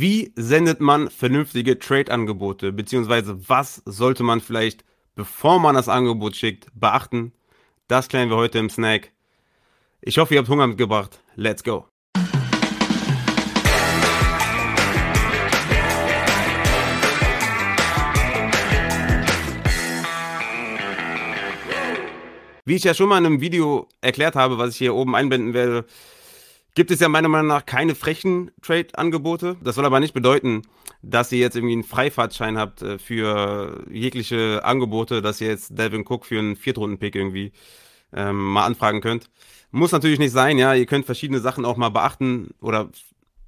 Wie sendet man vernünftige Trade-Angebote? Beziehungsweise was sollte man vielleicht, bevor man das Angebot schickt, beachten? Das klären wir heute im Snack. Ich hoffe, ihr habt Hunger mitgebracht. Let's go. Wie ich ja schon mal in einem Video erklärt habe, was ich hier oben einblenden werde, gibt es ja meiner Meinung nach keine frechen Trade-Angebote. Das soll aber nicht bedeuten, dass ihr jetzt irgendwie einen Freifahrtschein habt äh, für jegliche Angebote, dass ihr jetzt Devin Cook für einen Viertrunden-Pick irgendwie ähm, mal anfragen könnt. Muss natürlich nicht sein, ja. Ihr könnt verschiedene Sachen auch mal beachten oder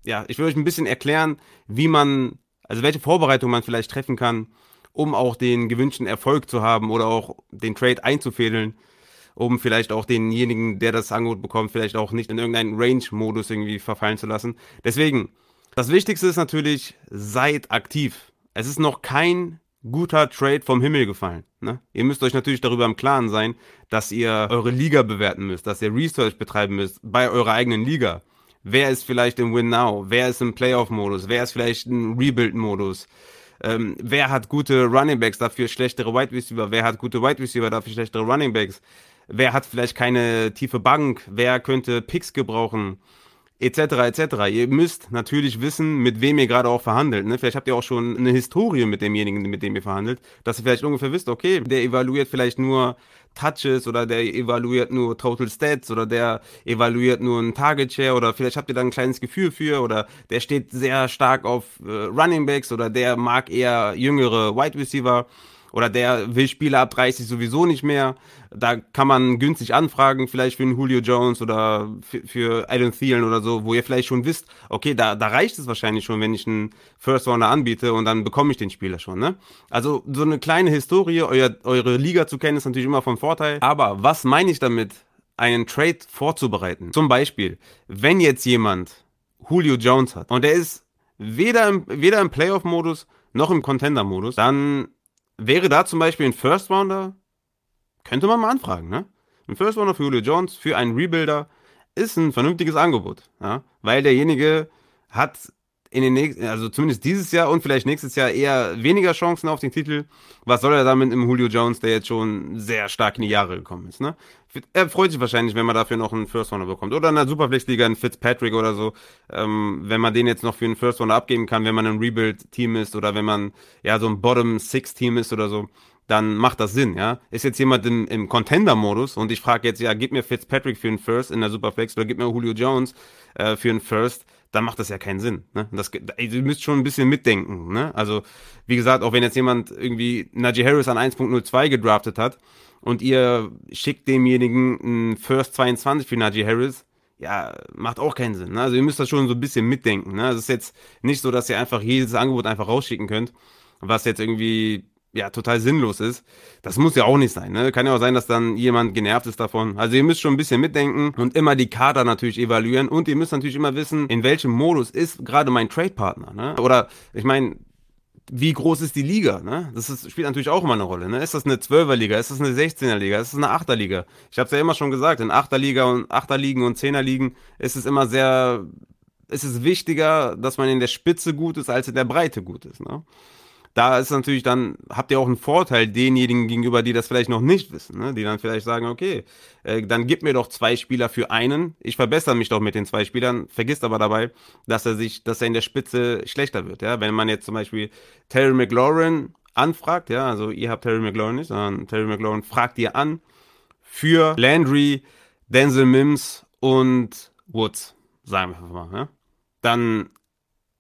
ja, ich will euch ein bisschen erklären, wie man, also welche Vorbereitung man vielleicht treffen kann, um auch den gewünschten Erfolg zu haben oder auch den Trade einzufädeln um vielleicht auch denjenigen, der das Angebot bekommt, vielleicht auch nicht in irgendeinen Range-Modus irgendwie verfallen zu lassen. Deswegen, das Wichtigste ist natürlich, seid aktiv. Es ist noch kein guter Trade vom Himmel gefallen. Ne? Ihr müsst euch natürlich darüber im Klaren sein, dass ihr eure Liga bewerten müsst, dass ihr Research betreiben müsst bei eurer eigenen Liga. Wer ist vielleicht im Win Now? Wer ist im Playoff-Modus? Wer ist vielleicht im Rebuild-Modus? Ähm, wer hat gute Running Backs, dafür schlechtere Wide Receiver? Wer hat gute Wide Receiver, dafür schlechtere Running Backs? Wer hat vielleicht keine tiefe Bank, wer könnte Picks gebrauchen, etc. etc. Ihr müsst natürlich wissen, mit wem ihr gerade auch verhandelt. Ne? Vielleicht habt ihr auch schon eine Historie mit demjenigen, mit dem ihr verhandelt, dass ihr vielleicht ungefähr wisst, okay, der evaluiert vielleicht nur Touches oder der evaluiert nur Total Stats oder der evaluiert nur ein Target Share oder vielleicht habt ihr da ein kleines Gefühl für oder der steht sehr stark auf äh, Running Backs oder der mag eher jüngere Wide Receiver oder der will Spieler ab 30 sowieso nicht mehr. Da kann man günstig anfragen, vielleicht für einen Julio Jones oder für, für Adam Thielen oder so, wo ihr vielleicht schon wisst, okay, da, da reicht es wahrscheinlich schon, wenn ich einen First Rounder anbiete und dann bekomme ich den Spieler schon. Ne? Also so eine kleine Historie, euer, eure Liga zu kennen, ist natürlich immer von Vorteil. Aber was meine ich damit, einen Trade vorzubereiten? Zum Beispiel, wenn jetzt jemand Julio Jones hat und der ist weder im, weder im Playoff-Modus noch im Contender-Modus, dann wäre da zum Beispiel ein First Rounder, könnte man mal anfragen, ne? Ein First Rounder für Julio Jones, für einen Rebuilder, ist ein vernünftiges Angebot, ja? Weil derjenige hat in den nächsten, also zumindest dieses Jahr und vielleicht nächstes Jahr eher weniger Chancen auf den Titel. Was soll er damit im Julio Jones, der jetzt schon sehr stark in die Jahre gekommen ist, ne? Er freut sich wahrscheinlich, wenn man dafür noch einen First Runner bekommt. Oder in der Superflex-Liga einen Fitzpatrick oder so. Ähm, wenn man den jetzt noch für einen First Runner abgeben kann, wenn man ein Rebuild-Team ist oder wenn man ja so ein Bottom-Six-Team ist oder so dann macht das Sinn, ja. Ist jetzt jemand im, im Contender-Modus und ich frage jetzt, ja, gib mir Fitzpatrick für einen First in der Superflex oder gib mir Julio Jones äh, für einen First, dann macht das ja keinen Sinn. Ne? Das, ihr müsst schon ein bisschen mitdenken. Ne? Also, wie gesagt, auch wenn jetzt jemand irgendwie Najee Harris an 1.02 gedraftet hat und ihr schickt demjenigen einen First 22 für Najee Harris, ja, macht auch keinen Sinn. Ne? Also ihr müsst das schon so ein bisschen mitdenken. Ne? Also es ist jetzt nicht so, dass ihr einfach jedes Angebot einfach rausschicken könnt, was jetzt irgendwie ja total sinnlos ist. Das muss ja auch nicht sein. Ne? Kann ja auch sein, dass dann jemand genervt ist davon. Also ihr müsst schon ein bisschen mitdenken und immer die Kader natürlich evaluieren und ihr müsst natürlich immer wissen, in welchem Modus ist gerade mein Trade-Partner. Ne? Oder ich meine, wie groß ist die Liga? Ne? Das ist, spielt natürlich auch immer eine Rolle. Ne? Ist das eine 12er-Liga? Ist das eine 16er-Liga? Ist das eine 8er-Liga? Ich habe es ja immer schon gesagt, in 8er-Liga und 8er-Ligen und 10er-Ligen ist es immer sehr, ist es wichtiger, dass man in der Spitze gut ist, als in der Breite gut ist. Ne? Da ist natürlich dann, habt ihr auch einen Vorteil denjenigen gegenüber, die das vielleicht noch nicht wissen, ne? die dann vielleicht sagen, okay, äh, dann gib mir doch zwei Spieler für einen, ich verbessere mich doch mit den zwei Spielern, vergisst aber dabei, dass er sich, dass er in der Spitze schlechter wird, ja, wenn man jetzt zum Beispiel Terry McLaurin anfragt, ja, also ihr habt Terry McLaurin nicht, sondern Terry McLaurin fragt ihr an für Landry, Denzel Mims und Woods, sagen wir einfach mal, ja, dann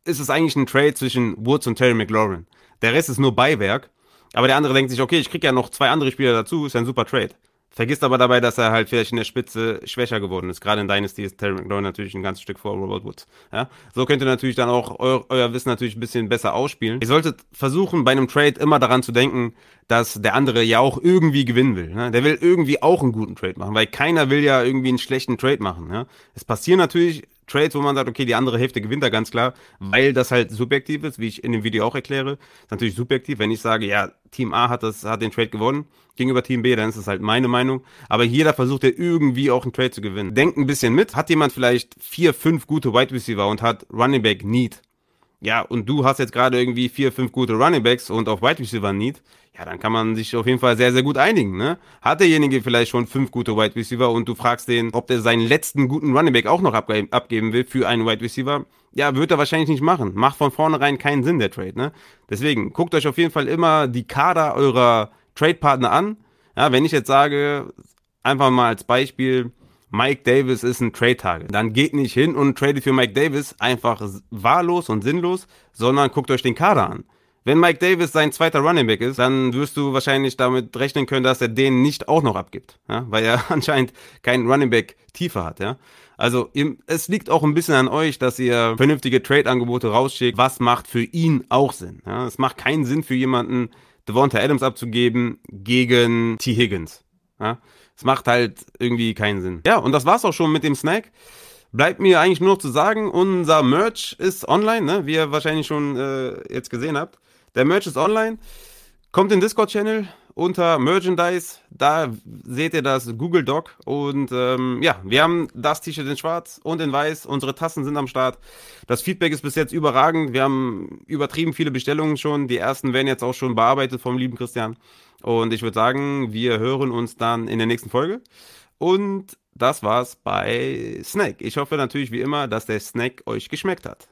ist es eigentlich ein Trade zwischen Woods und Terry McLaurin. Der Rest ist nur Beiwerk. Aber der andere denkt sich, okay, ich krieg ja noch zwei andere Spieler dazu, ist ein super Trade. Vergisst aber dabei, dass er halt vielleicht in der Spitze schwächer geworden ist. Gerade in Dynasty ist Terry McLaurin natürlich ein ganzes Stück vor Robert Woods. Ja? So könnt ihr natürlich dann auch eu euer Wissen natürlich ein bisschen besser ausspielen. Ihr solltet versuchen, bei einem Trade immer daran zu denken, dass der andere ja auch irgendwie gewinnen will. Ne? Der will irgendwie auch einen guten Trade machen, weil keiner will ja irgendwie einen schlechten Trade machen. Ja? Es passieren natürlich Trades, wo man sagt, okay, die andere Hälfte gewinnt da ganz klar, weil das halt subjektiv ist, wie ich in dem Video auch erkläre. Ist natürlich subjektiv, wenn ich sage, ja, Team A hat das, hat den Trade gewonnen gegenüber Team B, dann ist das halt meine Meinung. Aber jeder versucht ja irgendwie auch einen Trade zu gewinnen. Denkt ein bisschen mit. Hat jemand vielleicht vier, fünf gute Wide Receiver und hat Running Back Need? Ja, und du hast jetzt gerade irgendwie vier, fünf gute Running Backs und auf Wide Receiver Need, ja, dann kann man sich auf jeden Fall sehr, sehr gut einigen, ne? Hat derjenige vielleicht schon fünf gute Wide Receiver und du fragst den, ob der seinen letzten guten Running Back auch noch abge abgeben will für einen Wide Receiver, ja, wird er wahrscheinlich nicht machen. Macht von vornherein keinen Sinn, der Trade, ne? Deswegen, guckt euch auf jeden Fall immer die Kader eurer Trade-Partner an. Ja, wenn ich jetzt sage, einfach mal als Beispiel, Mike Davis ist ein Trade-Target. Dann geht nicht hin und tradet für Mike Davis einfach wahllos und sinnlos, sondern guckt euch den Kader an. Wenn Mike Davis sein zweiter Running Back ist, dann wirst du wahrscheinlich damit rechnen können, dass er den nicht auch noch abgibt, ja? weil er anscheinend keinen Running Back tiefer hat. Ja? Also es liegt auch ein bisschen an euch, dass ihr vernünftige Trade-Angebote rausschickt. Was macht für ihn auch Sinn? Ja? Es macht keinen Sinn für jemanden, Devonta Adams abzugeben gegen T. Higgins. Ja? Es macht halt irgendwie keinen Sinn. Ja, und das war's auch schon mit dem Snack. Bleibt mir eigentlich nur noch zu sagen, unser Merch ist online, ne? wie ihr wahrscheinlich schon äh, jetzt gesehen habt. Der Merch ist online. Kommt in Discord-Channel unter Merchandise. Da seht ihr das Google Doc. Und ähm, ja, wir haben das T-Shirt in schwarz und in weiß. Unsere Tassen sind am Start. Das Feedback ist bis jetzt überragend. Wir haben übertrieben viele Bestellungen schon. Die ersten werden jetzt auch schon bearbeitet vom lieben Christian. Und ich würde sagen, wir hören uns dann in der nächsten Folge. Und das war's bei Snack. Ich hoffe natürlich wie immer, dass der Snack euch geschmeckt hat.